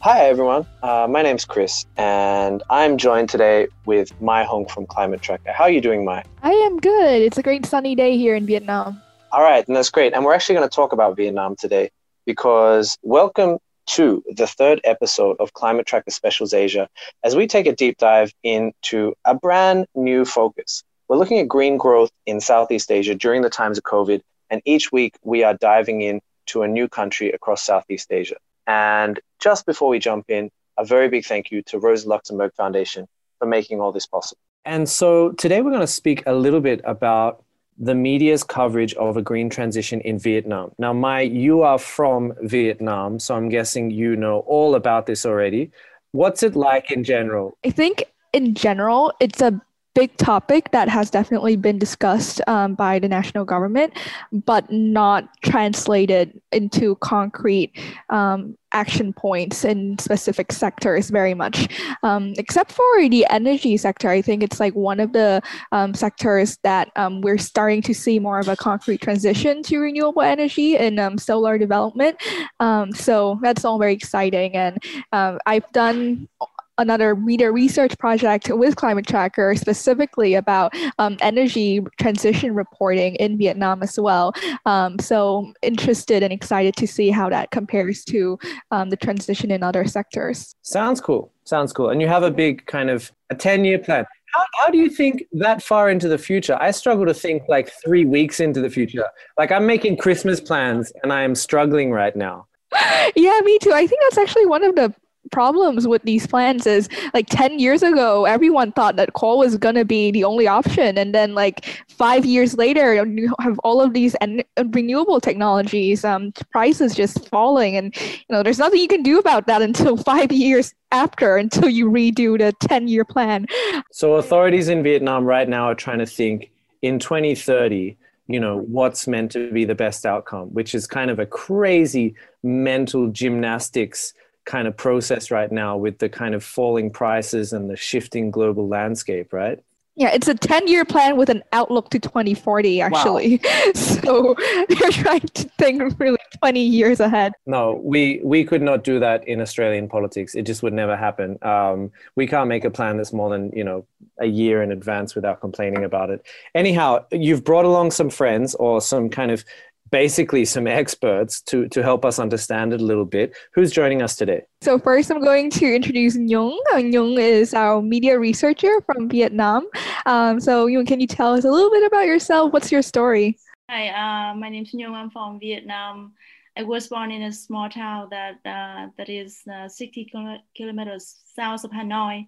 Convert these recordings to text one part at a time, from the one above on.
Hi, everyone. Uh, my name's Chris, and I'm joined today with Mai Hong from Climate Tracker. How are you doing, Mai? I am good. It's a great sunny day here in Vietnam. All right, and that's great. And we're actually going to talk about Vietnam today because welcome to the third episode of Climate Tracker Specials Asia as we take a deep dive into a brand new focus. We're looking at green growth in Southeast Asia during the times of COVID, and each week we are diving in to a new country across Southeast Asia. And just before we jump in, a very big thank you to Rosa Luxemburg Foundation for making all this possible. And so today we're going to speak a little bit about the media's coverage of a green transition in Vietnam. Now, Mai, you are from Vietnam, so I'm guessing you know all about this already. What's it like in general? I think in general, it's a big topic that has definitely been discussed um, by the national government, but not translated into concrete um, action points in specific sectors very much. Um, except for the energy sector, I think it's like one of the um, sectors that um, we're starting to see more of a concrete transition to renewable energy and um, solar development. so that's all very exciting. And I've done another media research project with Climate Tracker specifically about um, energy transition reporting in Vietnam as well. Um, so interested and excited to see how that compares to um, the transition in other sectors. Sounds cool. Sounds cool. And you have a big kind of a 10 year plan. How, how do you think that far into the future? I struggle to think like three weeks into the future. Like I'm making Christmas plans and I am struggling right now. Yeah, me too. I think that's actually one of the problems with these plans is like 10 years ago everyone thought that coal was going to be the only option. And then like five years later you have all of these en- renewable technologies um, prices just falling. And you know there's nothing you can do about that until five years after until you redo the 10 year plan. So authorities in vietnam right now are trying to think in 2030 you know what's meant to be the best outcome which is kind of a crazy mental gymnastics kind of process right now with the kind of falling prices and the shifting global landscape, right? Yeah, it's a 10 year plan with an outlook to 2040, actually. Wow. So they're trying to think really 20 years ahead. No, we, we could not do that in Australian politics. It just would never happen. Um, we can't make a plan that's more than, you know, a year in advance without complaining about it. Anyhow, you've brought along some friends or some kind of basically some experts to, to help us understand it a little bit. Who's joining us today? So first, I'm going to introduce Nhung. Uh, Nhung is our media researcher from Vietnam. Um, so Nhung, can you tell us a little bit about yourself? What's your story? Hi, uh, my name is Nhung. I'm from Vietnam. I was born in a small town that uh, that is uh, 60 kilometers south of Hanoi.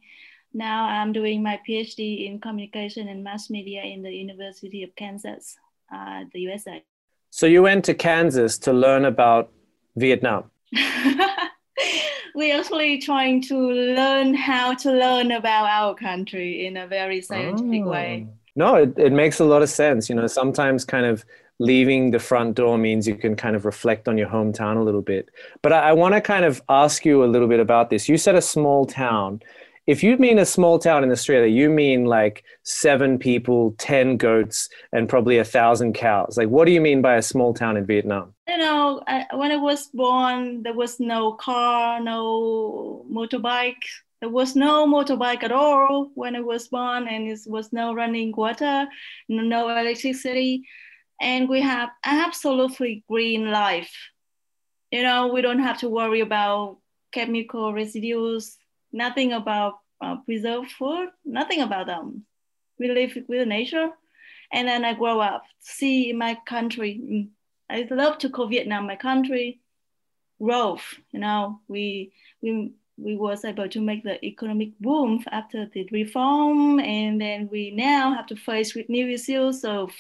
Now I'm doing my PhD in communication and mass media in the University of Kansas, uh, the USA. So you went to Kansas to learn about Vietnam. We're actually trying to learn how to learn about our country in a very scientific oh. way. No, it, it makes a lot of sense. You know, sometimes kind of leaving the front door means you can kind of reflect on your hometown a little bit. But I, I want to kind of ask you a little bit about this. You said a small town if you mean a small town in Australia, you mean like seven people, 10 goats, and probably a thousand cows. Like, what do you mean by a small town in Vietnam? You know, I, when I was born, there was no car, no motorbike. There was no motorbike at all when I was born, and it was no running water, no electricity. And we have absolutely green life. You know, we don't have to worry about chemical residues nothing about uh, preserved food, nothing about them. We live with nature. And then I grow up, see my country. Mm, I love to call Vietnam my country. Growth, you know, we we we was able to make the economic boom after the reform, and then we now have to face with new issues of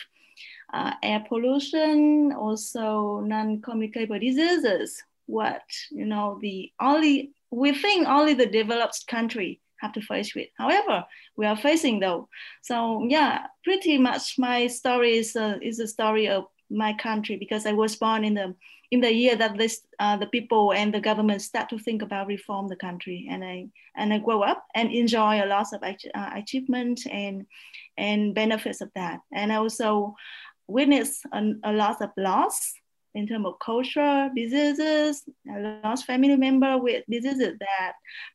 uh, air pollution, also non-communicable diseases. What you know, the only we think only the developed country have to face with. However, we are facing though. So yeah, pretty much my story is a, is a story of my country because I was born in the in the year that this uh, the people and the government start to think about reform the country, and I and I grow up and enjoy a lot of uh, achievement and and benefits of that, and I also witness a, a lot of loss in terms of culture, diseases. I lost family member with diseases that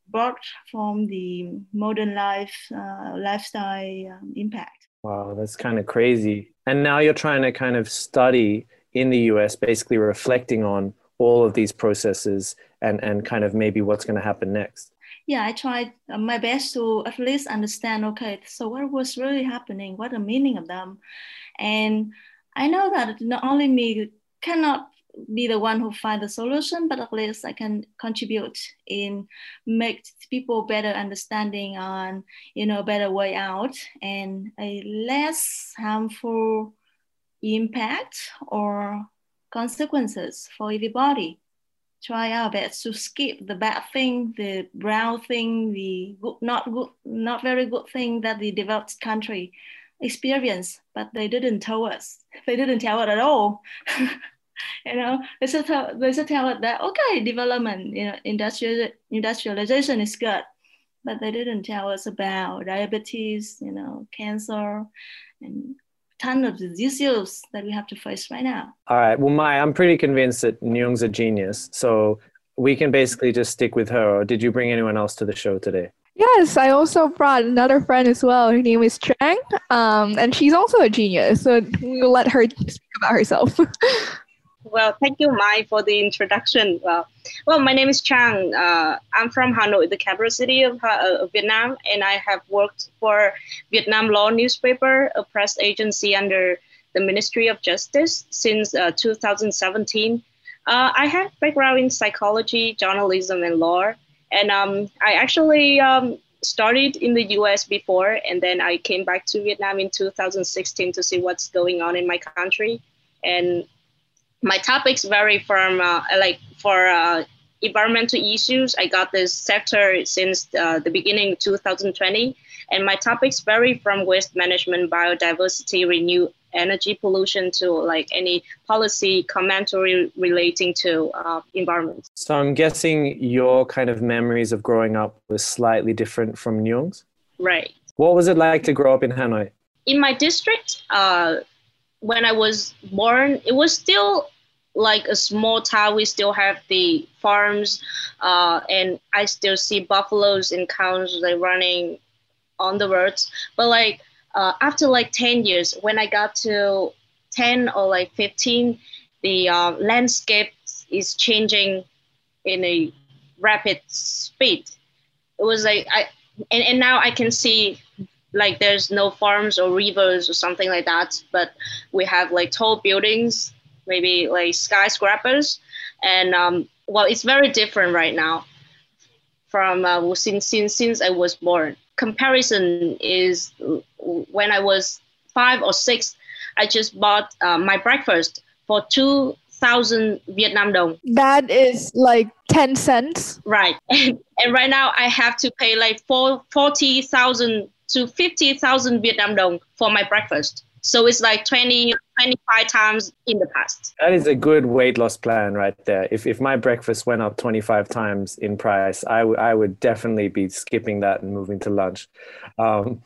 brought from the modern life uh, lifestyle um, impact. Wow, that's kind of crazy. And now you're trying to kind of study in the US, basically reflecting on all of these processes and, and kind of maybe what's going to happen next. Yeah, I tried uh, my best to at least understand okay, so what was really happening, what the meaning of them. And I know that not only me cannot be the one who find the solution, but at least I can contribute in make people better understanding on you know better way out and a less harmful impact or consequences for everybody. Try our best to skip the bad thing, the brown thing, the good, not good, not very good thing that the developed country experience, but they didn't tell us. They didn't tell us at all. you know, they just tell, they just tell us that okay, development, you know, industrial industrialization is good, but they didn't tell us about diabetes, you know, cancer, and ton of diseases that we have to face right now. All right. Well, Mai, I'm pretty convinced that Nhung's a genius. So we can basically just stick with her. Or did you bring anyone else to the show today? Yes, I also brought another friend as well. Her name is Trang, um, and she's also a genius. So we'll let her speak about herself. Well, thank you, Mai, for the introduction. Well, my name is Trang. Uh, I'm from Hanoi, the capital city of, uh, Vietnam, and I have worked for Vietnam Law newspaper, a press agency under the Ministry of Justice since uh, 2017. Uh, I have background in psychology, journalism, and law, and um, I actually um, started in the US before, and then I came back to Vietnam in 2016 to see what's going on in my country. And my topics vary from uh, like for uh, environmental issues. I got this sector since uh, the beginning 2020, and my topics vary from waste management, biodiversity, renew energy pollution to like any policy commentary relating to uh, environment. So I'm guessing your kind of memories of growing up was slightly different from Nhung's. Right. What was it like to grow up in Hanoi? In my district, uh, when I was born, it was still like a small town, we still have the farms, uh, and I still see buffaloes and cows like running on the roads. But like uh, after like ten years, when I got to ten or like fifteen, the uh, landscape is changing in a rapid speed. It was like I, and, and now I can see like there's no farms or rivers or something like that, but we have like tall buildings maybe like skyscrapers. And um, well, it's very different right now from uh, since, since, since I was born. Comparison is when I was five or six, I just bought uh, my breakfast for 2,000 Vietnam dong. That is like 10 cents. Right. and right now I have to pay like 40,000 to 50,000 Vietnam dong for my breakfast. So it's like 20, 25 times in the past. That is a good weight loss plan right there. If, if my breakfast went up 25 times in price, I, w- I would definitely be skipping that and moving to lunch. Um,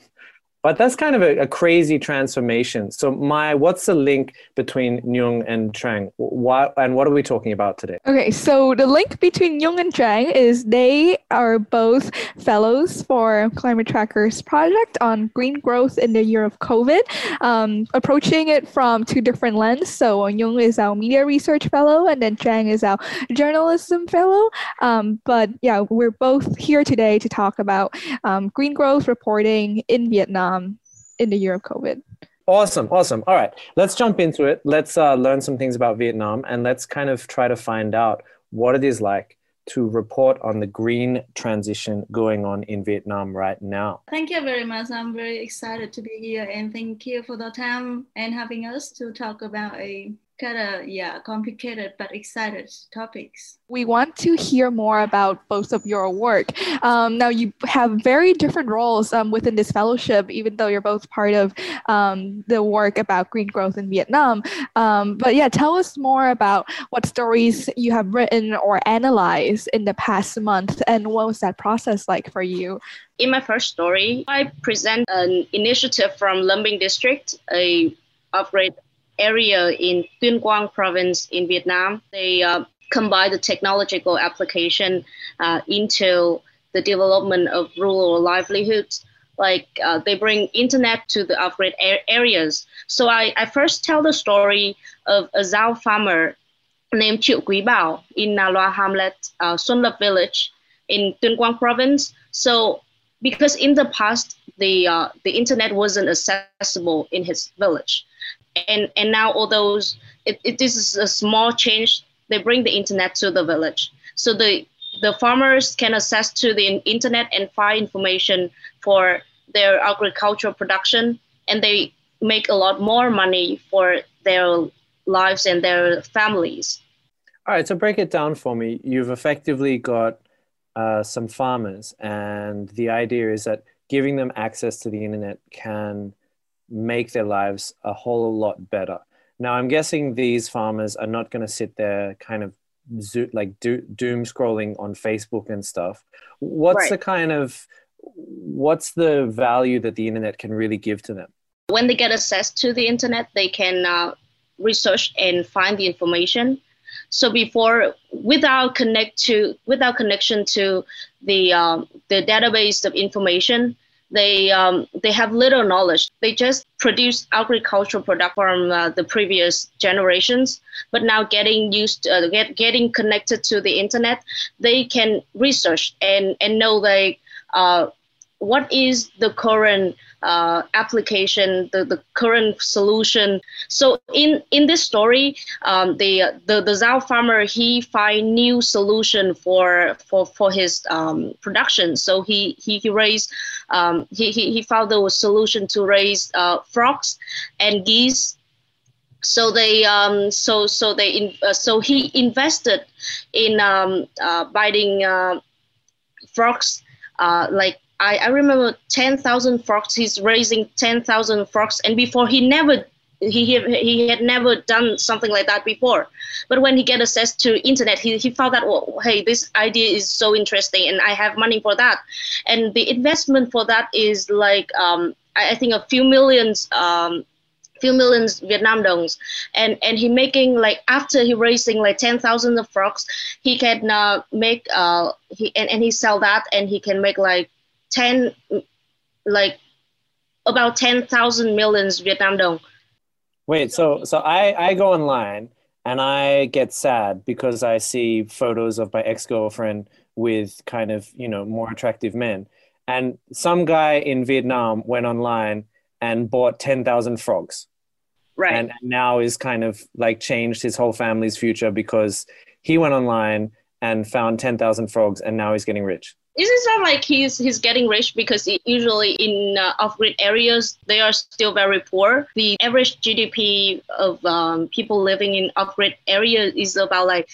but that's kind of a, a, crazy transformation. So, Mai, what's the link between Nhung and Trang? What and what are we talking about today? Okay, so the link between Nhung and Trang is they are both fellows for Climate Trackers project on green growth in the year of COVID, um, approaching it from two different lenses. So, Nhung is our media research fellow, and then Trang is our journalism fellow. Um, but yeah, we're both here today to talk about um, green growth reporting in Vietnam um, in the year of COVID. Awesome, awesome. All right, let's jump into it. Let's uh, learn some things about Vietnam and let's kind of try to find out what it is like to report on the green transition going on in Vietnam right now. Thank you very much. I'm very excited to be here and thank you for the time and having us to talk about a kind of yeah complicated but excited topics. We want to hear more about both of your work. Um, now you have very different roles um, within this fellowship even though you're both part of um, the work about green growth in vietnam. Um, but yeah tell us more about what stories you have written or analyzed in the past month and what was that process like for you? In my first story i present an initiative from Long Binh district a operate area in Tuyên Quang province in Vietnam. They uh, combine the technological application uh, into the development of rural livelihoods. Like uh, they bring internet to the off-grid areas. So I, I first tell the story of a Zao farmer named Triệu Quý Bảo in Na Loa Hamlet, uh, Xuân Lập village in Tuyên Quang province. So because in the past the uh, the internet wasn't accessible in his village, and and now all those it, it this is a small change. They bring the internet to the village, so the the farmers can access to the internet and find information for their agricultural production, and they make a lot more money for their lives and their families. All right, so break it down for me. You've effectively got uh, some farmers, and the idea is that giving them access to the internet can make their lives a whole lot better. Now, I'm guessing these farmers are not going to sit there kind of zo- like do- doom scrolling on Facebook and stuff. What's right. the kind of what's the value that the internet can really give to them? When they get access to the internet, they can uh, research and find the information so before, without connect to without connection to the um, the database of information, they um, they have little knowledge. They just produce agricultural product from uh, the previous generations, but now getting used to, uh, get getting connected to the internet, they can research and and know like uh, what is the current uh, application, the, the current solution. So in, in this story, um, the, the, the Zao farmer, he find new solution for, for, for his um, production. So he, he, he raised, um, he, he, he found the solution to raise uh, frogs and geese so they um, so so they in, uh, so he invested in um, uh, biting uh, frogs uh, like I, I remember 10,000 frogs. He's raising 10,000 frogs. And before he never, he, he had never done something like that before. But when he get access to internet, he, he found that, well, hey, this idea is so interesting and I have money for that. And the investment for that is like, um, I, I think a few millions, um, few millions Vietnam dongs, and and he making like after he raising like ten thousand of frogs, he can uh, make uh he and, and he sell that and he can make like 10 like about 10,000 millions Vietnam dong. Wait, so so I I go online and I get sad because I see photos of my ex-girlfriend with kind of, you know, more attractive men. And some guy in Vietnam went online and bought 10,000 frogs. Right. And now is kind of like changed his whole family's future because he went online and found 10,000 frogs and now he's getting rich it's not like he's he's getting rich because usually in uh, off-grid areas they are still very poor. The average GDP of um, people living in off-grid areas is about like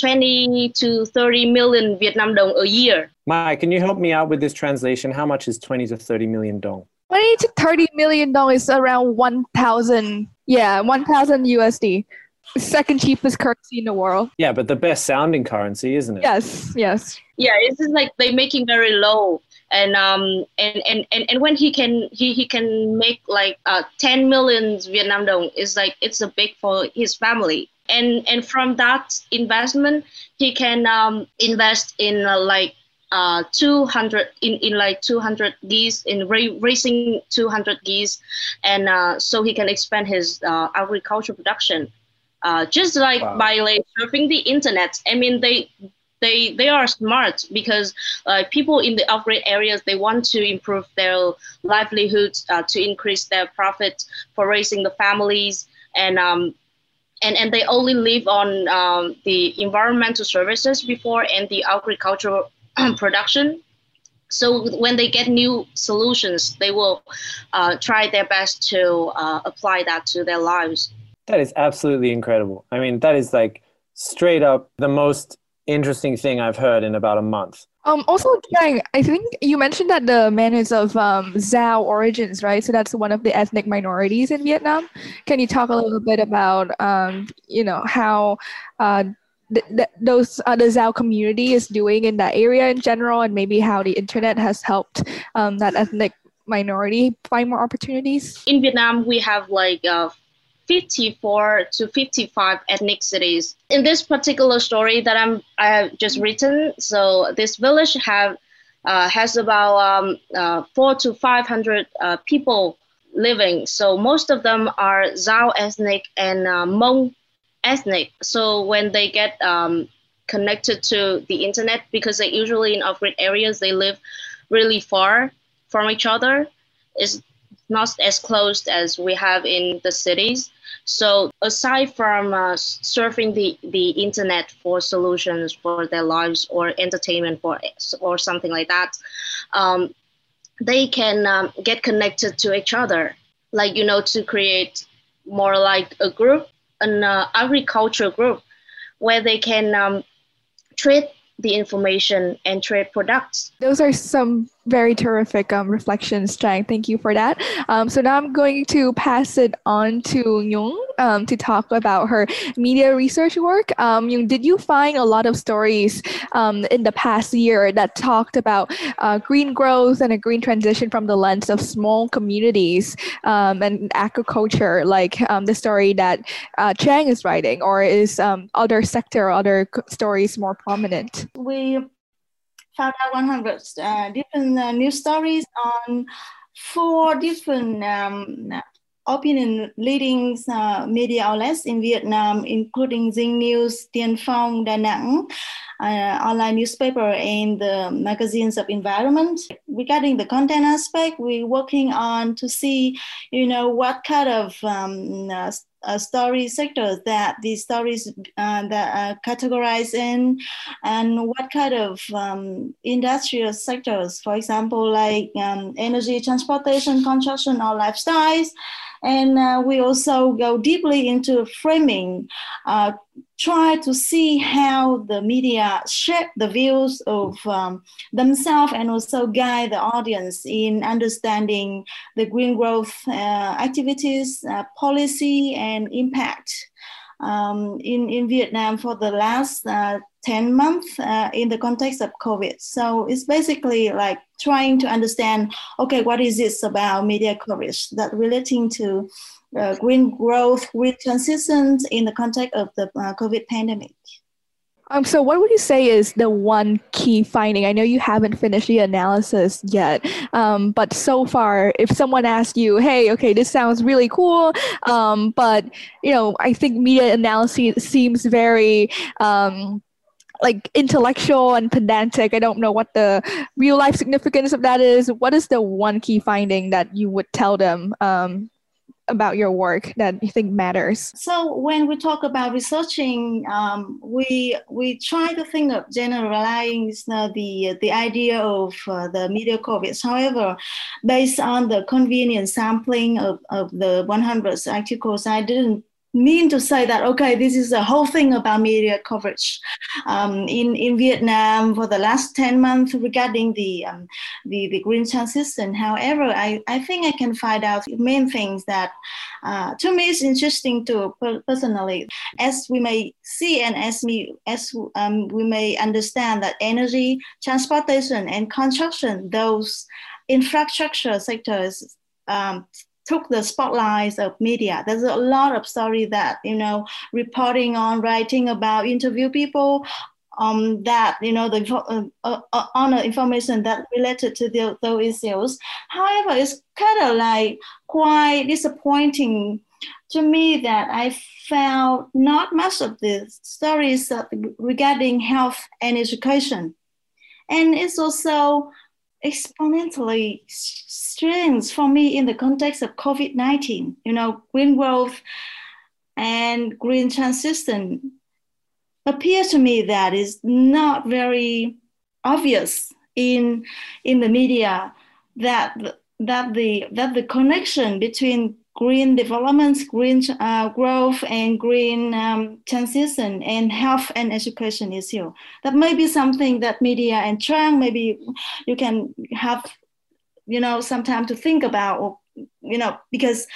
20 to 30 million Vietnam dong a year. Mike, can you help me out with this translation? How much is 20 to 30 million dong? 20 to 30 million dong is around 1,000. Yeah, 1,000 USD second cheapest currency in the world. Yeah, but the best sounding currency, isn't it? Yes, yes. Yeah, it's just like they're making very low. And um and, and, and, and when he can he, he can make like uh 10 million Vietnam dong is like it's a big for his family. And and from that investment he can um invest in uh, like uh 200 in, in like 200 geese in ra- raising 200 geese and uh, so he can expand his uh, agriculture production uh, just like wow. by like surfing the internet. I mean, they they they are smart because uh, people in the off-grid areas they want to improve their livelihoods uh, to increase their profit for raising the families and um, and and they only live on um, the environmental services before and the agricultural production so when they get new solutions they will uh, try their best to uh, apply that to their lives that is absolutely incredible. I mean, that is like straight up the most interesting thing I've heard in about a month. Um, also, Jiang, I think you mentioned that the man is of um, Zao origins, right? So that's one of the ethnic minorities in Vietnam. Can you talk a little bit about, um, you know, how uh, th- th- those uh, the Zao community is doing in that area in general, and maybe how the internet has helped um, that ethnic minority find more opportunities? In Vietnam, we have like uh, 54 to 55 ethnicities. In this particular story that I'm I have just written, so this village have uh, has about um, uh, four to 500 uh, people living. So most of them are Zao ethnic and uh, Hmong ethnic. So when they get um, connected to the internet, because they usually in off-grid areas, they live really far from each other. It's not as closed as we have in the cities. So aside from uh, surfing the, the internet for solutions for their lives or entertainment for or something like that, um, they can um, get connected to each other, like you know, to create more like a group, an uh, group, where they can um, trade the information and trade products. Those are some very terrific um, reflections, Trang. Thank you for that. Um, so now I'm going to pass it on to Nhung um, to talk about her media research work. Um, Nhung, did you find a lot of stories um, in the past year that talked about uh, green growth and a green transition from the lens of small communities um, and agriculture, like um, the story that uh, Trang is writing, or is other sector, other stories more prominent? We found 100 uh, different uh, news stories on four different um, opinion leading uh, media outlets in Vietnam, including Zing News, Tiên Phong, Da Nang, uh, online newspaper, and the magazines of environment. Regarding the content aspect, we're working on to see, you know, what kind of um, uh, story sectors that these stories uh, that are categorized in and what kind of um, industrial sectors for example like um, energy transportation construction or lifestyles. And uh, we also go deeply into framing uh, try to see how the media shape the views of um, themselves and also guide the audience in understanding the green growth uh, activities, uh, policy, and impact. Um, in, in Vietnam for the last uh, 10 months uh, in the context of COVID. So it's basically like trying to understand okay, what is this about media coverage that relating to uh, green growth, green transitions in the context of the uh, COVID pandemic. Um, so what would you say is the one key finding? I know you haven't finished the analysis yet, um, but so far, if someone asked you, "Hey, okay, this sounds really cool," um, but you know, I think media analysis seems very um, like intellectual and pedantic. I don't know what the real life significance of that is. What is the one key finding that you would tell them um, about your work that you think matters? So when we talk about researching, um, we we try to think of generalizing the the idea of uh, the media coverage. However, based on the convenient sampling of, of the 100 articles, I didn't mean to say that okay this is the whole thing about media coverage. Um, in in Vietnam for the last 10 months regarding the um, the, the green transition. However I, I think I can find out main things that uh, to me is interesting to personally. As we may see and as we as um, we may understand that energy transportation and construction those infrastructure sectors um, took the spotlights of media. There's a lot of story that you know reporting on, writing about, interview people um, that you know the uh, uh, uh, on the information that related to the, those issues. However, it's kind of like quite disappointing to me that I found not much of the stories regarding health and education, and it's also exponentially strange for me in the context of COVID 19. You know, green growth and green transition appears to me that is not very obvious in in the media that that the that the connection between green development, green uh, growth, and green um, transition, and health and education issue. That may be something that media and Trang maybe you can have, you know, some time to think about, or you know, because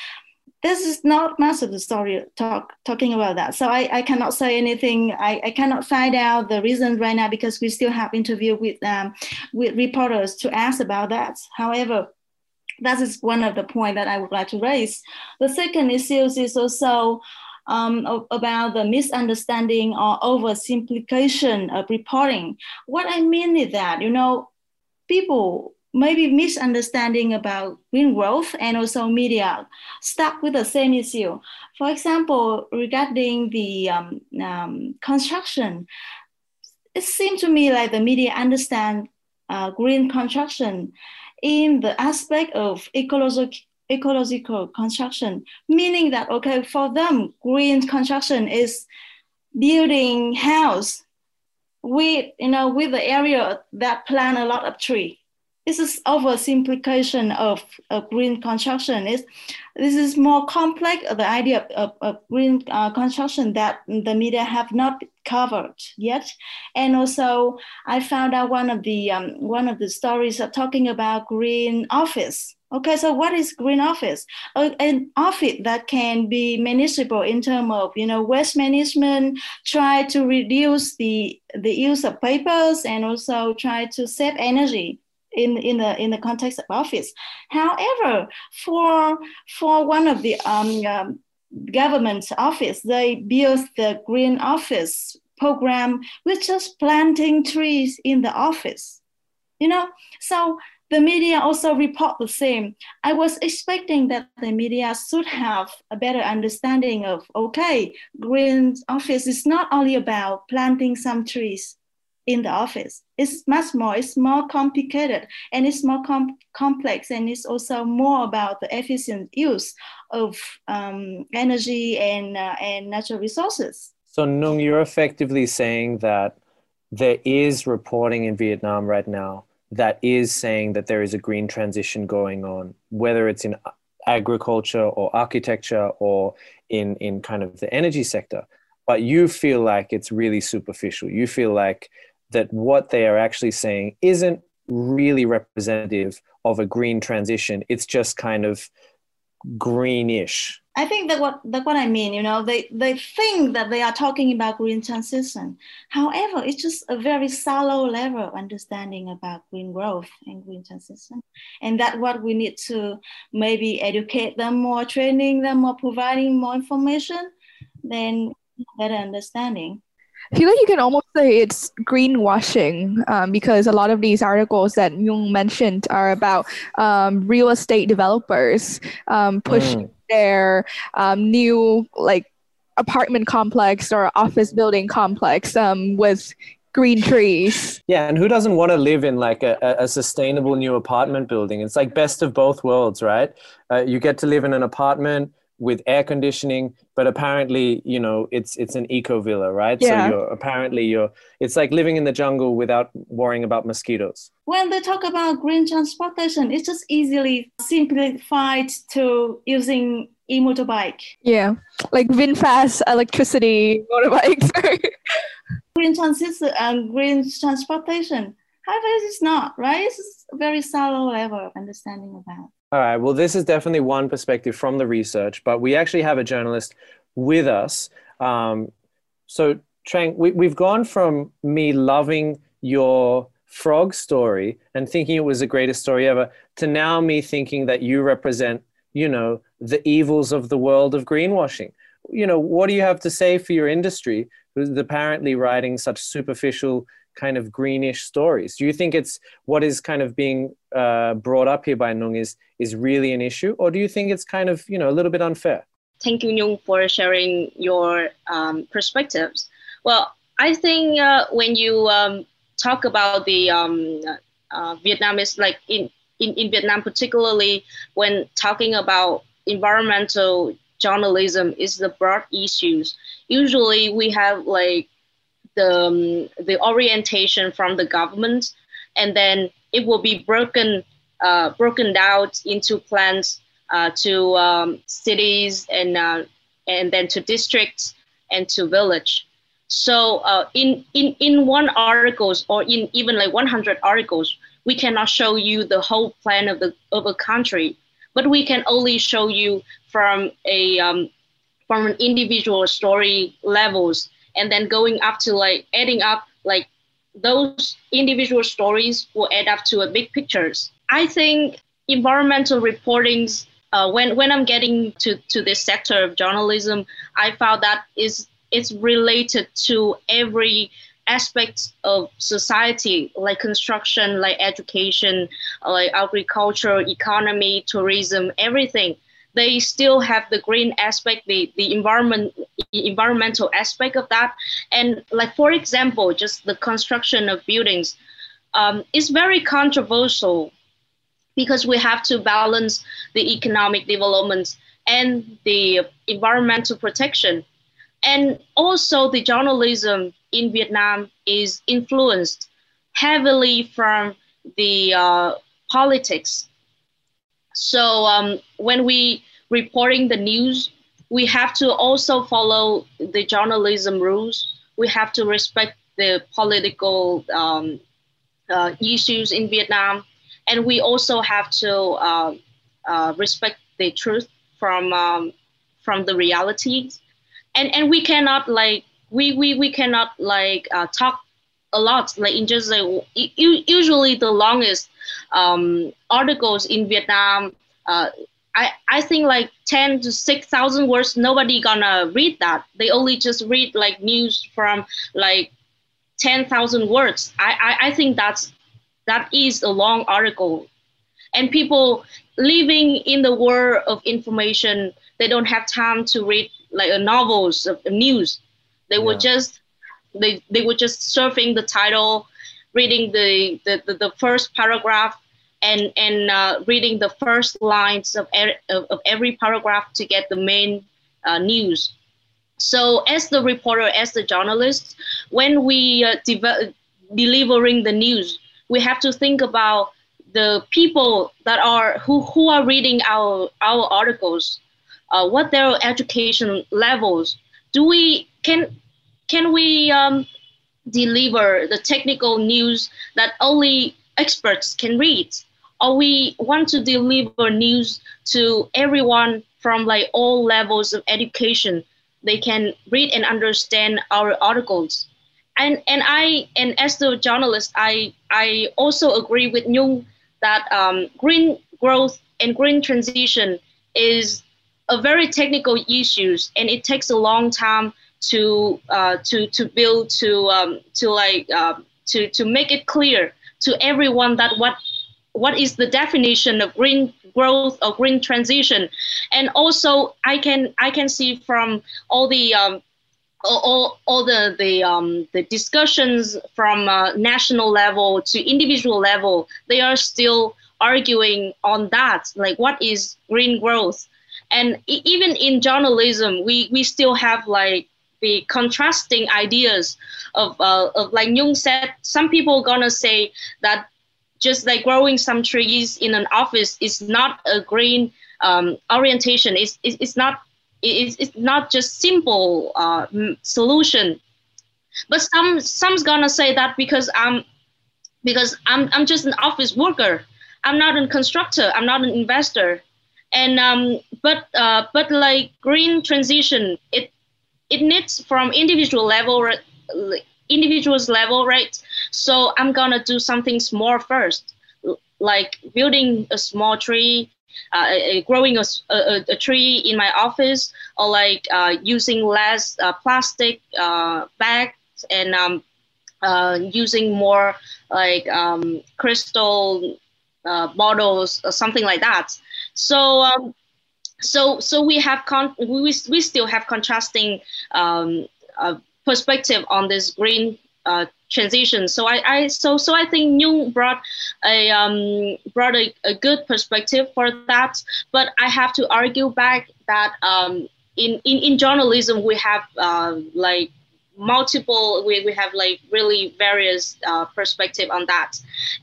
this is not much of the story talk talking about that. So I, I cannot say anything. I, I cannot find out the reason right now because we still have interview with um, with reporters to ask about that. However, that is one of the point that I would like to raise. The second issue is also um, about the misunderstanding or oversimplification of reporting. What I mean is that, you know, people maybe misunderstanding about green growth and also media stuck with the same issue. For example, regarding the um, um, construction, it seemed to me like the media understand uh, green construction in the aspect of ecological ecological construction, meaning that okay, for them, green construction is building house with you know with the area that plant a lot of tree. This is oversimplification of, green construction. Is this is more complex the idea of, green uh, construction that the media have not covered yet. And also, I found out one of the um, one of the stories are talking about green office Okay, so what is green office? an office that can be manageable in terms of you know waste management, try to reduce the the use of papers, and also try to save energy in in the in the context of office. However, for for one of the um, um, government office, they built the green office program with just planting trees in the office. You know, so the media also report the same. I was expecting that the media should have a better understanding of okay, green office is not only about planting some trees in the office. It's much more. It's more complicated and it's more com- complex and it's also more about the efficient use of um, energy and uh, and natural resources. So Nhung, you're effectively saying that there is reporting in Vietnam right now that is saying that there is a green transition going on, whether it's in agriculture or architecture or in, in kind of the energy sector. But you feel like it's really superficial. You feel like that what they are actually saying isn't really representative of a green transition. It's just kind of greenish I think that what that what I mean, you know, they they think that they are talking about green transition. However, it's just a very shallow level of understanding about green growth and green transition, and that what we need to maybe educate them more, training them more, providing more information, then better understanding. I feel like you can almost say it's greenwashing um, because a lot of these articles that Jung mentioned are about um, real estate developers um, pushing mm their um, new like apartment complex or office building complex um, with green trees. Yeah, and who doesn't want to live in like a, a sustainable new apartment building? It's like best of both worlds, right? Uh, you get to live in an apartment with air conditioning but apparently you know it's it's an eco villa right? Yeah. so you're apparently you're it's like living in the jungle without worrying about mosquitoes. When they talk about green transportation. It's just easily simplified to using e-motorbike. Yeah like VinFast electricity motorbikes. Green transition and um, green transportation. However it's not right? It's a very shallow level of understanding about all right. Well, this is definitely one perspective from the research, but we actually have a journalist with us. Um, so, Trang, we, we've gone from me loving your frog story and thinking it was the greatest story ever to now me thinking that you represent, you know, the evils of the world of greenwashing. You know, what do you have to say for your industry who's apparently writing such superficial kind of greenish stories. Do you think it's what is kind of being uh, brought up here by Nhung is is really an issue, or do you think it's kind of you know a little bit unfair? Thank you, Nhung, for sharing your um, perspectives. Well, I think uh, when you um, talk about the um, uh, Vietnamese, like in, in, in Vietnam, particularly when talking about environmental journalism is the broad issues. Usually we have like the um, the orientation from the government, and then it will be broken uh, broken down into plans uh, to um, cities and uh, and then to districts and to village. So uh, in in in one articles or in even like 100 articles, we cannot show you the whole plan of the of a country, but we can only show you from a um, from an individual story levels and then going up to like adding up like those individual stories will add up to a big pictures. I think environmental reportings uh, when when I'm getting to to this sector of journalism, I found that is it's related to every aspect of society, like construction, like education, like agriculture, economy, tourism, everything. They still have the green aspect, the the environment, environmental aspect of that, and like for example, just the construction of buildings, um, is very controversial because we have to balance the economic development and the environmental protection. And also the journalism in Vietnam is influenced heavily from the uh, politics. So um, when we reporting the news, we have to also follow the journalism rules. We have to respect the political um, uh, issues in Vietnam. And we also have to uh, uh, respect the truth from um, from the realities and and we cannot like we we, we cannot like uh, talk a lot. Like in just like usually the longest um, articles in vietnam uh, I, I think like 10 to 6,000 words, nobody gonna read that. They only just read like news from like 10,000 words. I, I, I think that's that is a long article. And people living in the world of information, they don't have time to read like a novels of news. They yeah. would just they they were just surfing the title, reading the the, the, the first paragraph and and uh, reading the first lines of, er, of, every paragraph to get the main uh, news. So as the reporter, as the journalist, when we uh, de- delivering the news, we have to think about the people that are who, who are reading our our articles uh, what their education levels do we can can we um, deliver the technical news that only experts can read. Or we want to deliver news to everyone from like all levels of education. They can read and understand our articles. And and I and as the journalist, I I also agree with Nhung that um, green growth and green transition is a very technical issues, and it takes a long time to uh, to to build to um, to like uh, to to make it clear to everyone that what what is the definition of green growth or green transition. And also i can i can see from all the um, all, all the the um, the discussions from uh, national level to individual level, they are still arguing on that, like what is green growth, and even in journalism, we we still have like the contrasting ideas of uh, of like Nhung said, some people gonna say that just like growing some trees in an office is not a green um, orientation. It's, it's not it's, it's not just simple uh, solution. But some some's gonna say that because i'm because i'm i'm just an office worker. I'm not a constructor. I'm not an investor. And um but uh but like green transition it it needs from individual level individuals level right so i'm gonna do something small first like building a small tree uh, growing a, a, a, tree in my office or like uh, using less uh, plastic uh, bags and um, uh, using more like um, crystal uh, bottles or something like that. So um, so so we have con- we, we still have contrasting um, perspective on this green transition. So I, I so so I think Nhung brought a um, brought a, a good perspective for that. But I have to argue back that um, in, in in journalism we have uh, like multiple we, we have like really various uh, perspective on that.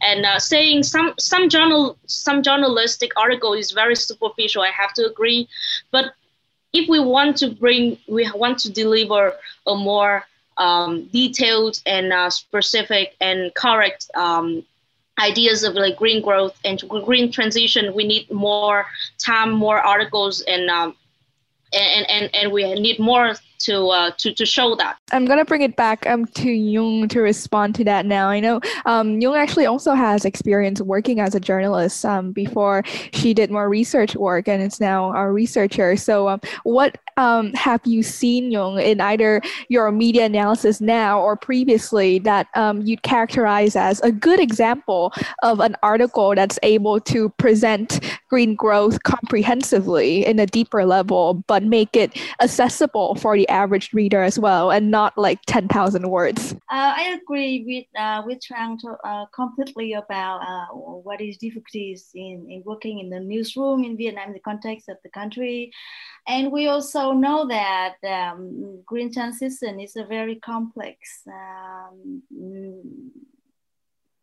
And uh, saying some some journal some journalistic article is very superficial i have to agree. But if we want to bring we want to deliver a more um, detailed and uh, specific and correct um, ideas of like green growth and green transition, we need more time, more articles, and um, and, and, and we need more to uh, to to show that. I'm gonna bring it back um to Jung to respond to that now. I know um Jung actually also has experience working as a journalist um before she did more research work and is now a researcher. So um, what um have you seen Jung in either your media analysis now or previously that um you'd characterize as a good example of an article that's able to present green growth comprehensively in a deeper level, but make it accessible for the average reader as well, and not like 10,000 words. Uh, I agree with uh, with Trang uh, completely about uh, what is difficulties in, in working in the newsroom in Vietnam the context of the country. And we also know that um, green transition is a very complex um,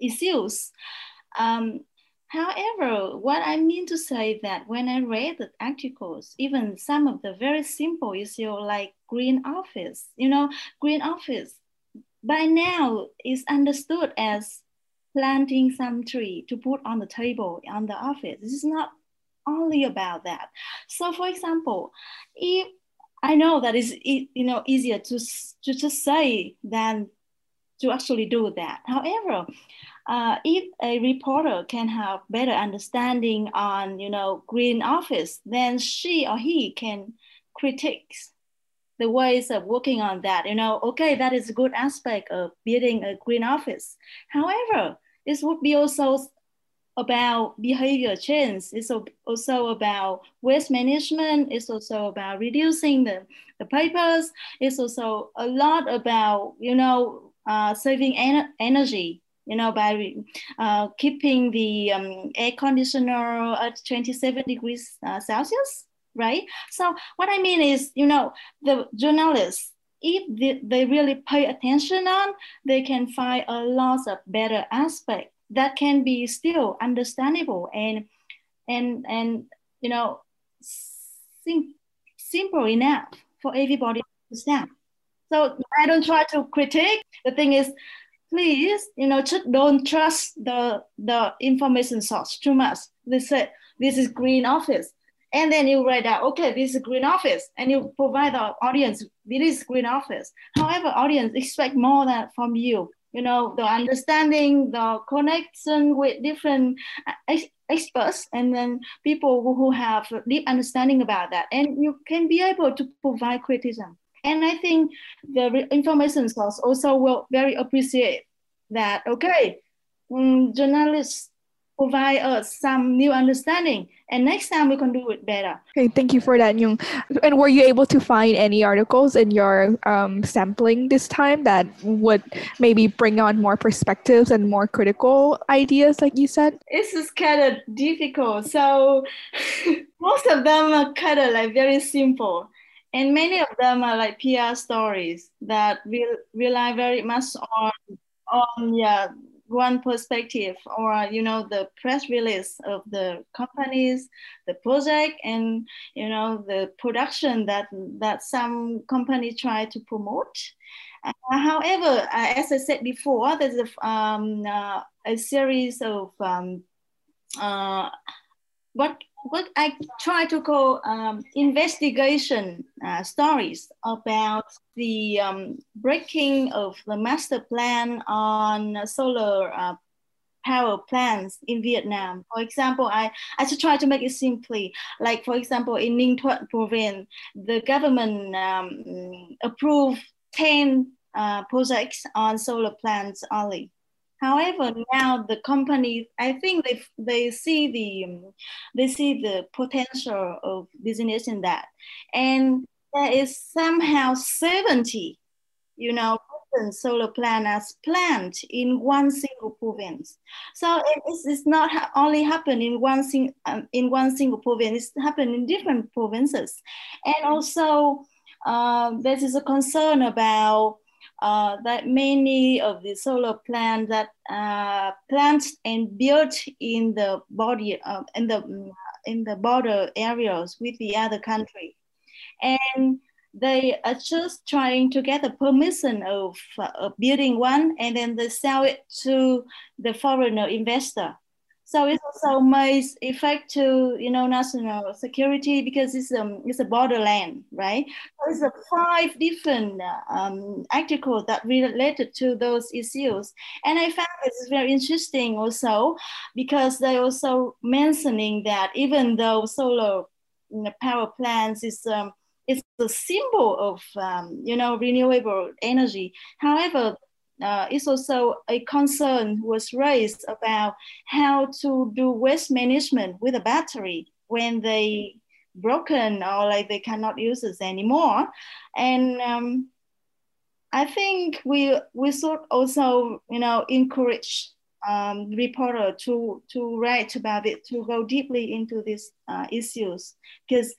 issues. Um, However, what I mean to say that when I read the articles, even some of the very simple issue like green office, you know, green office by now is understood as planting some tree to put on the table on the office. This is not only about that. So for example, if I know that is you know easier to, to just say than to actually do that. However, uh, if a reporter can have better understanding on you know green office then she or he can critique the ways of working on that you know okay that is a good aspect of building a green office. However this would be also about behavior change. It's also about waste management. It's also about reducing the, the papers. It's also a lot about you know uh, saving en- energy you know, by uh, keeping the um, air conditioner at 27 degrees uh, Celsius, right? So what I mean is, you know, the journalists, if they, they really pay attention on, they can find a lot of better aspect that can be still understandable and and and you know sim- simple enough for everybody to understand. So I don't try to critique. The thing is, please, you know, just don't trust the the information source too much. They said this is green office. And then you write out, okay, this is green office, and you provide the audience, this is green office. However, audience expect more than from you. You know, the understanding, the connection with different uh, ex- experts, and then people who have deep understanding about that. And you can be able to provide criticism. And I think the information source also will very appreciate that, okay, um, journalists provide us some new understanding and next time we can do it better. Okay thank you for that Nhung. and were you able to find any articles in your um, sampling this time that would maybe bring on more perspectives and more critical ideas like you said? This is kind of difficult. So most of them are kind of like very simple and many of them are like PR stories that will rely very much on on yeah one perspective or you know the press release of the companies the project and you know the production that that some company try to promote. Uh, however uh, as i said before there's a, um, uh, a series of um, uh, what what I try to call um, investigation uh, stories about the um, breaking of the master plan on solar uh, power plants in Vietnam. For example, I, I should try to make it simply. Like, for example, in Ninh Thuận province, the government um, approved 10 uh, projects on solar plants only. However, now the companies, I think they they see the um, they see the potential of business in that, and there is somehow seventy, you know, solar plants planned in one single province. So it's, it's not only happen in one sing, um, in one single province; it's happened in different provinces, and also uh, there is a concern about uh, that many of the solar plants that uh, plants and built in the body uh, in the in the border areas with the other country, and they are just trying to get the permission of, of building one, and then they sell it to the foreigner investor. So it also makes effect to you know national security because it's um it's a borderland, right? So it's a five different um, articles that related to those issues, and I found it's very interesting also because they also mentioning that even though solar power plants is um, it's a symbol of um, you know renewable energy. However, uh, it's also a concern was raised about how to do waste management with a battery when they broken or like they cannot use it anymore. And um, i think we we should also you know encourage um, reporter to to write about it to go deeply into these uh, issues. Because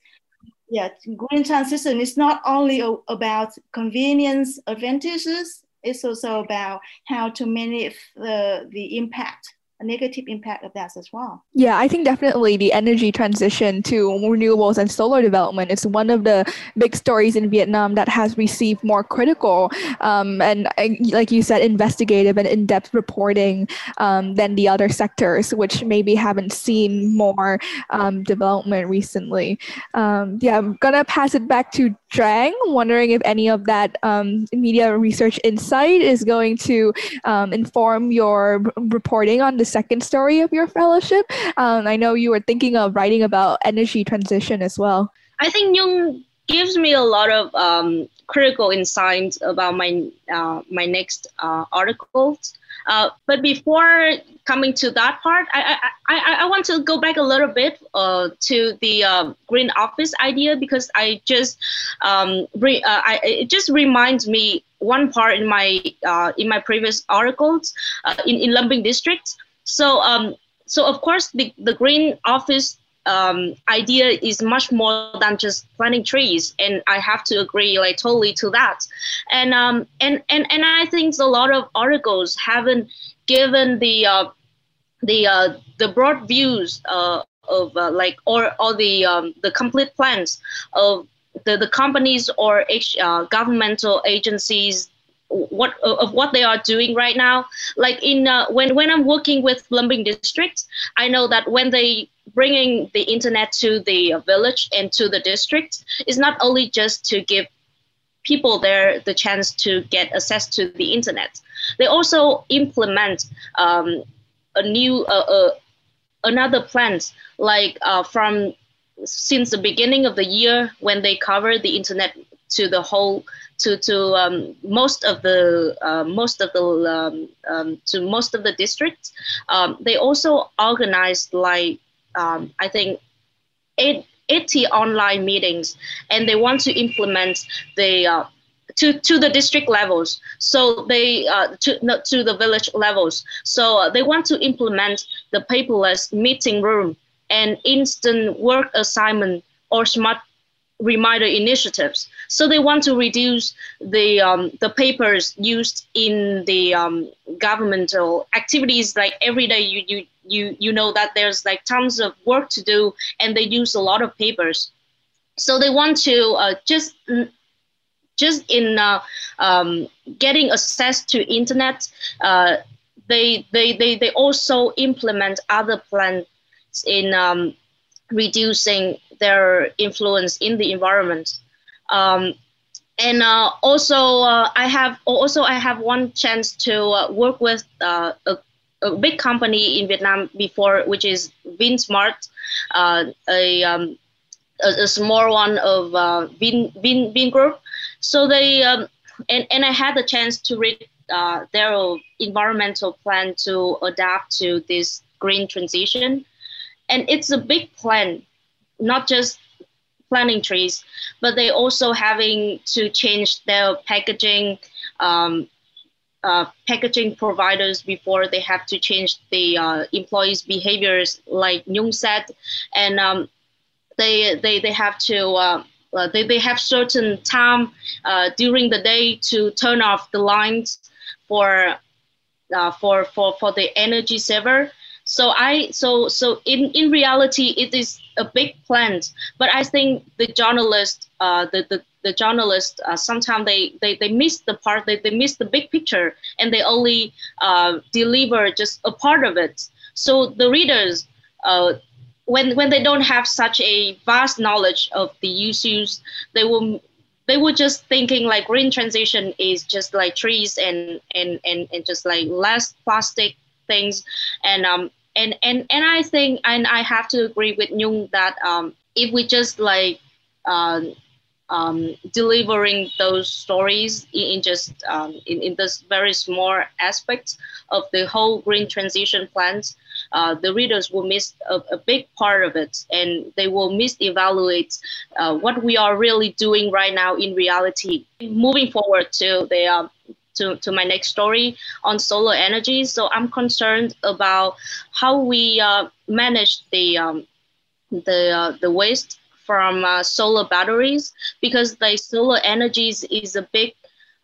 yeah green transition is not only about convenience advantages it's also about how to manage the, the impact a negative impact of that as well. Yeah, I think definitely the energy transition to renewables and solar development is one of the big stories in Vietnam that has received more critical um, and, like you said, investigative and in-depth reporting um, than the other sectors, which maybe haven't seen more um, development recently. Um, yeah, I'm gonna pass it back to Trang, wondering if any of that um, media research insight is going to um, inform your reporting on the second story of your fellowship. Um, I know you were thinking of writing about energy transition as well. I think Nhung gives me a lot of um, critical insights about my uh, my next uh, articles. Uh, but before coming to that part, I, I, I, I want to go back a little bit uh, to the uh, green office idea because I just um, re, uh, I, it just reminds me one part in my uh, in my previous articles uh, in, in Lâm Bình district. So um, so of course the, the green office um, idea is much more than just planting trees, and I have to agree like totally to that. And um, and and and I think a lot of articles haven't given the uh, the uh, the broad views uh, of uh, like or or the um, the complete plans of the, the companies or uh, governmental agencies what of what they are doing right now. Like in uh, when when i'm working with Lâm Bình district i know that when they bringing the internet to the village and to the district is not only just to give people there the chance to get access to the internet. They also implement um, a new uh, uh, another plans like uh, from since the beginning of the year when they cover the internet to the whole to to um, most of the uh, most of the um, um, to most of the districts. Um, they also organized like um, I think eight, 80 online meetings, and they want to implement the uh, to, to the district levels. So they uh, to not to the village levels. So uh, they want to implement the paperless meeting room and instant work assignment or smart reminder initiatives. So they want to reduce the um, the papers used in the um, governmental activities. Like every day, you you you you know that there's like tons of work to do, and they use a lot of papers. So they want to uh, just just in uh, um, getting access to internet. Uh, they, they, they, they also implement other plans in um, reducing their influence in the environment. Um, and uh, also, uh, I have also I have one chance to uh, work with uh, a, a, big company in Vietnam before, which is VinSmart, uh, a, um, a, a small one of uh, Vin, Vin Vingroup. So they um, and and I had the chance to read their environmental plan to adapt to this green transition, and it's a big plan not just planting trees, but they also having to change their packaging, um, uh, packaging providers before they have to change the uh, employees' behaviors, like Nhung said, and um, they, they they have to. Uh, uh, they, they have certain time uh, during the day to turn off the lines for uh, for for for the energy saver so i so so in in reality it is a big plan but i think the journalists, uh, the, the the journalists uh, sometimes they, they they miss the part they, they miss the big picture and they only uh, deliver just a part of it. So the readers, uh, when when they don't have such a vast knowledge of the issues, they will they were just thinking like green transition is just like trees and and and, and just like less plastic things. And um and and and I think and I have to agree with Nhung that um if we just like um, um, delivering those stories in, in just um, in, in this very small aspects of the whole green transition plans, uh, the readers will miss a, a, big part of it and they will misevaluate uh, what we are really doing right now in reality. Moving forward to the um, to, to my next story on solar energy. So I'm concerned about how we uh, manage the um, the uh, the waste from uh, solar batteries because the solar energies is a big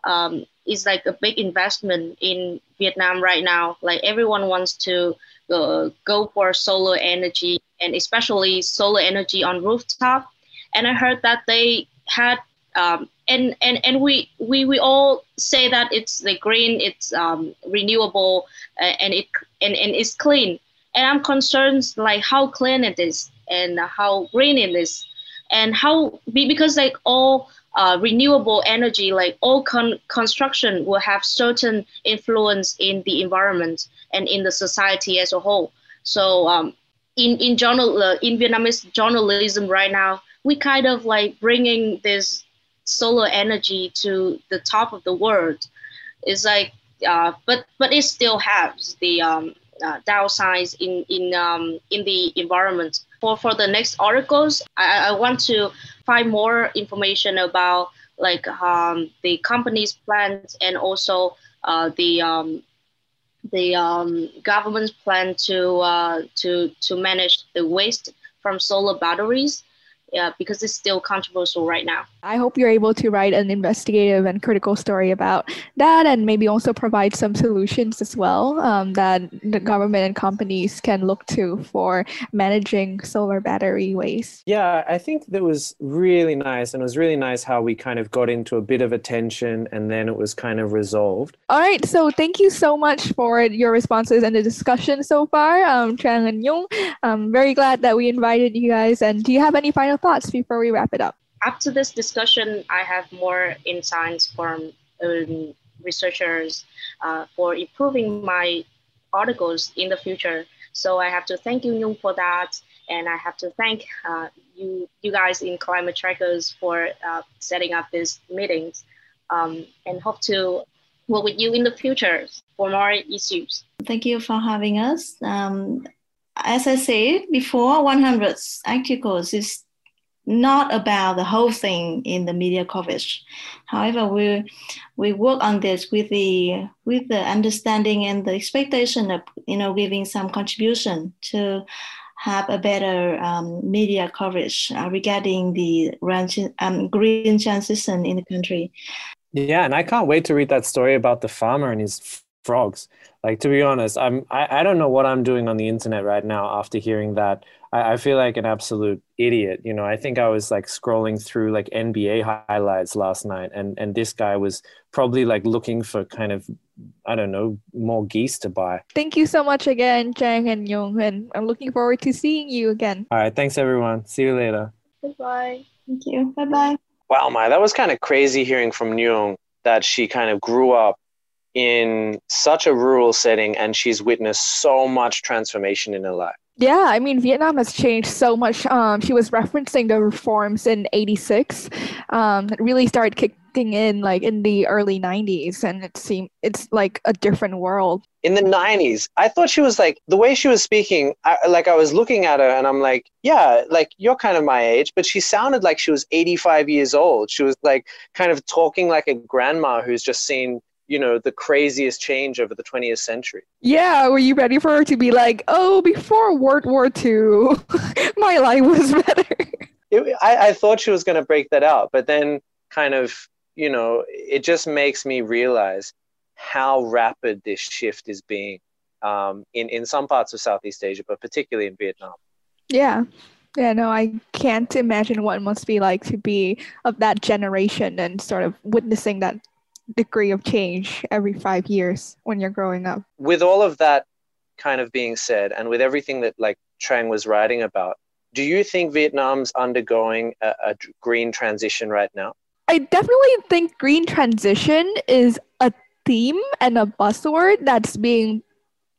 um, is like a big investment in Vietnam right now. Like everyone wants to uh, go for solar energy and especially solar energy on rooftop. And I heard that they had um, and and and we we we all say that it's the green, it's um, renewable, uh, and it and, and it's clean. And I'm concerned like how clean it is and how green it is and how because like all uh, renewable energy like all con- construction will have certain influence in the environment and in the society as a whole so um, in in journal uh, in vietnamese journalism right now we kind of like bringing this solar energy to the top of the world it's like uh, but but it still has the um, uh, downsides in in um, in the environment. For for the next articles, I, I want to find more information about like um, the company's plans and also uh, the um, the um, government's plan to uh, to to manage the waste from solar batteries yeah, because it's still controversial right now. I hope you're able to write an investigative and critical story about that and maybe also provide some solutions as well um, that the government and companies can look to for managing solar battery waste. Yeah, I think that was really nice. And it was really nice how we kind of got into a bit of attention and then it was kind of resolved. All right. So thank you so much for your responses and the discussion so far, um, Trang and Nhung. I'm very glad that we invited you guys. And do you have any final thoughts before we wrap it up? After this discussion, I have more insights from um, researchers uh, for improving my articles in the future. So I have to thank you, Nhung, for that. And I have to thank uh, you, you guys in Climate Trackers for uh, setting up these meetings um, and hope to work with you in the future for more issues. Thank you for having us. Um, as I said before, 100 articles is not about the whole thing in the media coverage. However, we we work on this with the with the understanding and the expectation of you know giving some contribution to have a better um, media coverage uh, regarding the um, green transition in the country. Yeah, and I can't wait to read that story about the farmer and his frogs. Like to be honest, I'm I, I don't know what I'm doing on the internet right now after hearing that. I, I feel like an absolute idiot. You know, I think I was like scrolling through like NBA highlights last night and and this guy was probably like looking for kind of I don't know, more geese to buy. Thank you so much again, Trang and Nhung, and I'm looking forward to seeing you again. All right, thanks everyone. See you later. Goodbye. Thank you. Bye bye. Wow, my that was kind of crazy hearing from Nhung that she kind of grew up in such a rural setting and she's witnessed so much transformation in her life. Yeah, I mean, Vietnam has changed so much. Um, she was referencing the reforms in 86 um, that really started kicking in like in the early 90s. And it seemed it's like a different world. In the 90s, I thought she was like, the way she was speaking, I, like I was looking at her and I'm like, yeah, like you're kind of my age, but she sounded like she was 85 years old. She was like kind of talking like a grandma who's just seen you know the craziest change over the 20th century. Yeah were you ready for her to be like oh before world war ii my life was better it, I, I thought she was going to break that out but then kind of you know it just makes me realize how rapid this shift is being um, in, in some parts of southeast asia but particularly in vietnam. Yeah. Yeah, no, I can't imagine what it must be like to be of that generation and sort of witnessing that degree of change every five years when you're growing up. With all of that kind of being said, and with everything that like Trang was writing about, do you think Vietnam's undergoing a, a green transition right now? I definitely think green transition is a theme and a buzzword that's being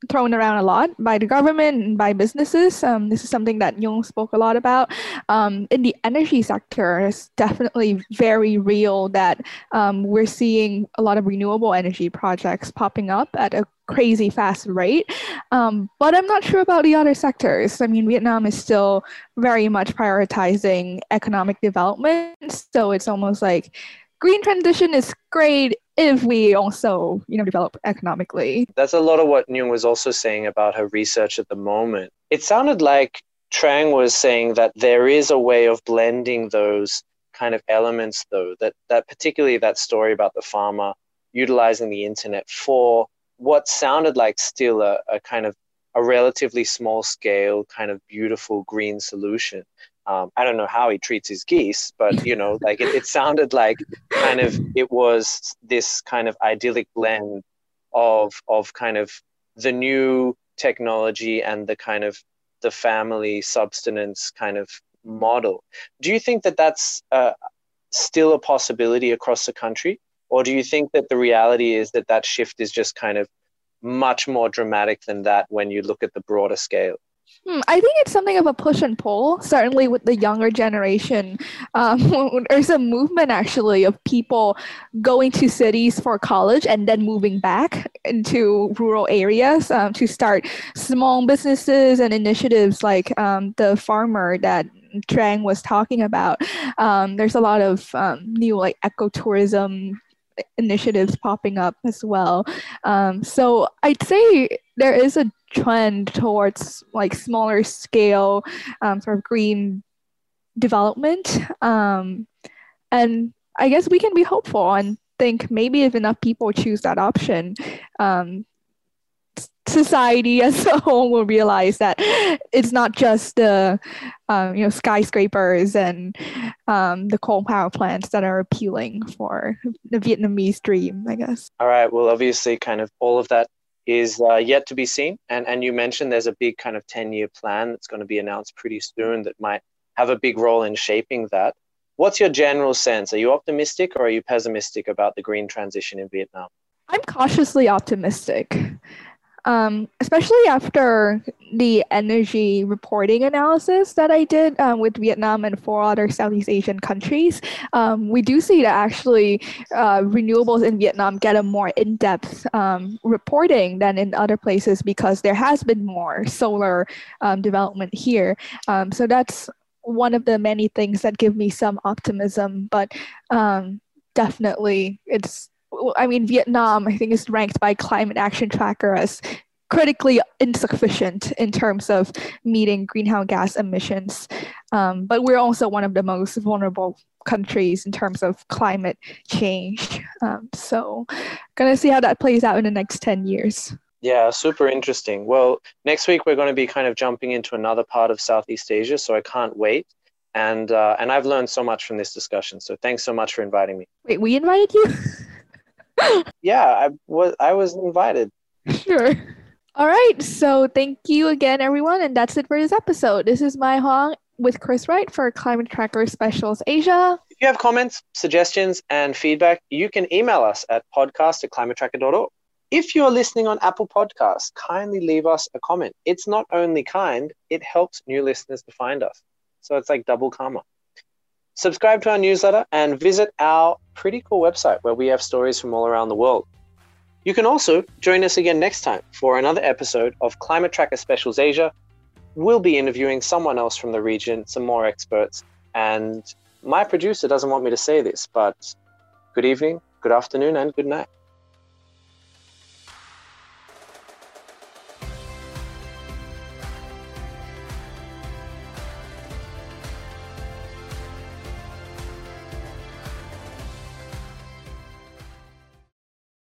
thrown around a lot by the government and by businesses. Um, this is something that Nhung spoke a lot about. Um, in the energy sector, it's definitely very real that um, we're seeing a lot of renewable energy projects popping up at a crazy fast rate. Um, but I'm not sure about the other sectors. I mean, Vietnam is still very much prioritizing economic development. So it's almost like green transition is great if we also you know develop economically. That's a lot of what Nhung was also saying about her research at the moment. It sounded like trang was saying that there is a way of blending those kind of elements though that that particularly that story about the farmer utilizing the internet for what sounded like still a, a kind of a relatively small scale kind of beautiful green solution um, I don't know how he treats his geese, but you know, like it, it sounded like kind of it was this kind of idyllic blend of of kind of the new technology and the kind of the family subsistence kind of model. Do you think that that's uh, still a possibility across the country, or do you think that the reality is that that shift is just kind of much more dramatic than that when you look at the broader scale? Hmm, I think it's something of a push and pull, certainly with the younger generation. Um, there's a movement actually of people going to cities for college and then moving back into rural areas um, to start small businesses and initiatives like um, the farmer that Trang was talking about. Um, there's a lot of um, new like ecotourism initiatives popping up as well. Um, so I'd say there is a trend towards like smaller scale um, sort of green development. Um, and I guess we can be hopeful and think maybe if enough people choose that option, um, society as a whole will realize that it's not just the um, you know skyscrapers and um, the coal power plants that are appealing for the Vietnamese dream, I guess. All right. Well, obviously, kind of all of that is uh, yet to be seen. And, and you mentioned there's a big kind of 10 year plan that's going to be announced pretty soon that might have a big role in shaping that. What's your general sense? Are you optimistic or are you pessimistic about the green transition in Vietnam? I'm cautiously optimistic um, especially after the energy reporting analysis that I did um, with Vietnam and four other Southeast Asian countries, um, we do see that actually uh, renewables in Vietnam get a more in-depth um, reporting than in other places because there has been more solar um, development here. Um, so that's one of the many things that give me some optimism, but definitely it's I mean, Vietnam, I think, is ranked by Climate Action Tracker as critically insufficient in terms of meeting greenhouse gas emissions. Um, but we're also one of the most vulnerable countries in terms of climate change. Um, so, gonna see how that plays out in the next 10 years. Yeah, super interesting. Well, next week we're going to be kind of jumping into another part of Southeast Asia, so I can't wait. And uh, and I've learned so much from this discussion. So thanks so much for inviting me. Wait, we invited you? yeah, I was I was invited. Sure. All right. So thank you again, everyone, and that's it for this episode. This is Mai Hong with Chris Wright for Climate Tracker Specials Asia. If you have comments, suggestions, and feedback, you can email us at podcast at climatetracker.org. If you're listening on Apple Podcasts, kindly leave us a comment. It's not only kind, it helps new listeners to find us. So it's like double karma subscribe to our newsletter, and visit our pretty cool website where we have stories from all around the world. You can also join us again next time for another episode of Climate Tracker Specials Asia. We'll be interviewing someone else from the region, some more experts, and my producer doesn't want me to say this, but good evening, good afternoon, and good night.